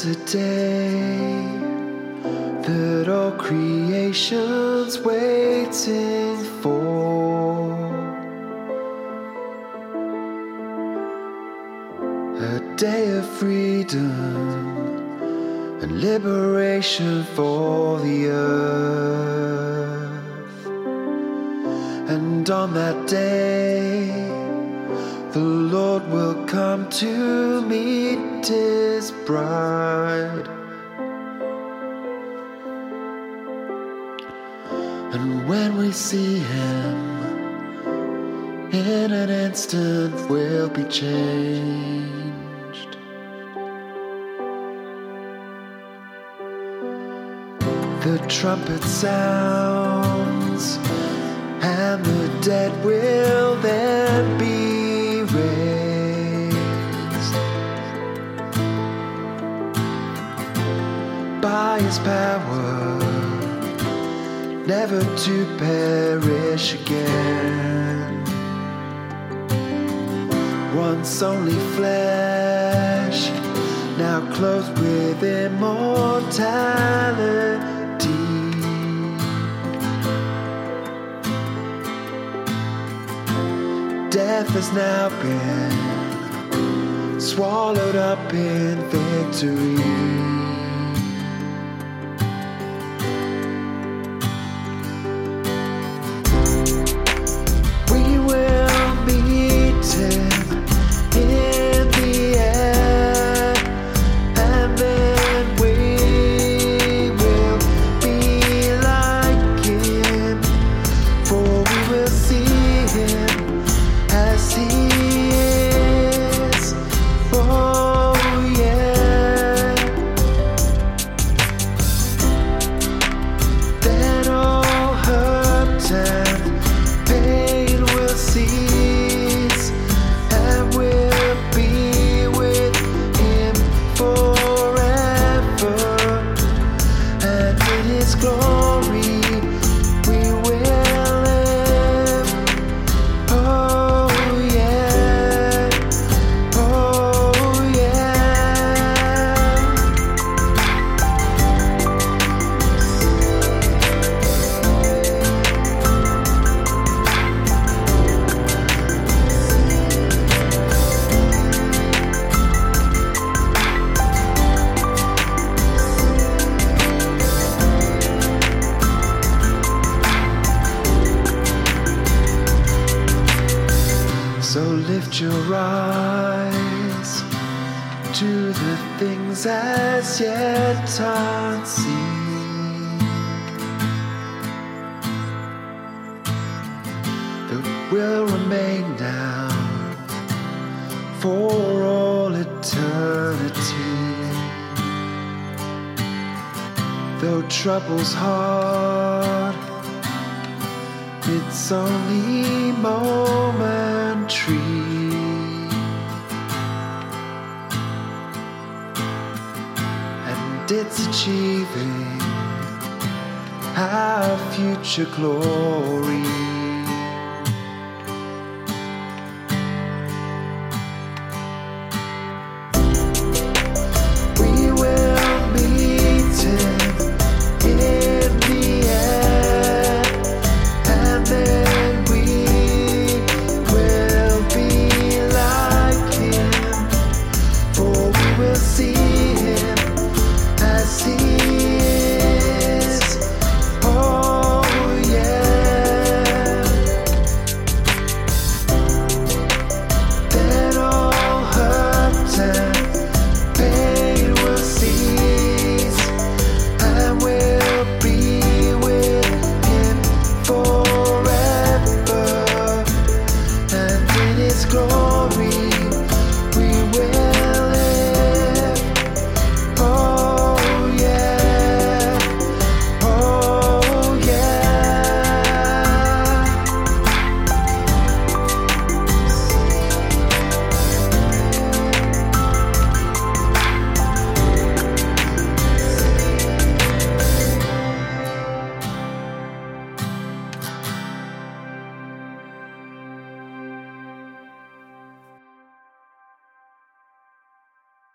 There's a day that all creation's waiting for. A day of freedom and liberation for the earth. And on that day, the Lord will come to meet his bride. And when we see him, in an instant we'll be changed. The trumpet sounds, and the dead will then be by his power, never to perish again. Once only flesh, now clothed with immortality. Death has now been swallowed up in victory. So lift your eyes to the things as yet unseen that will remain now for all eternity. Though trouble's hard, it's only momentary. And it's achieving our future glory.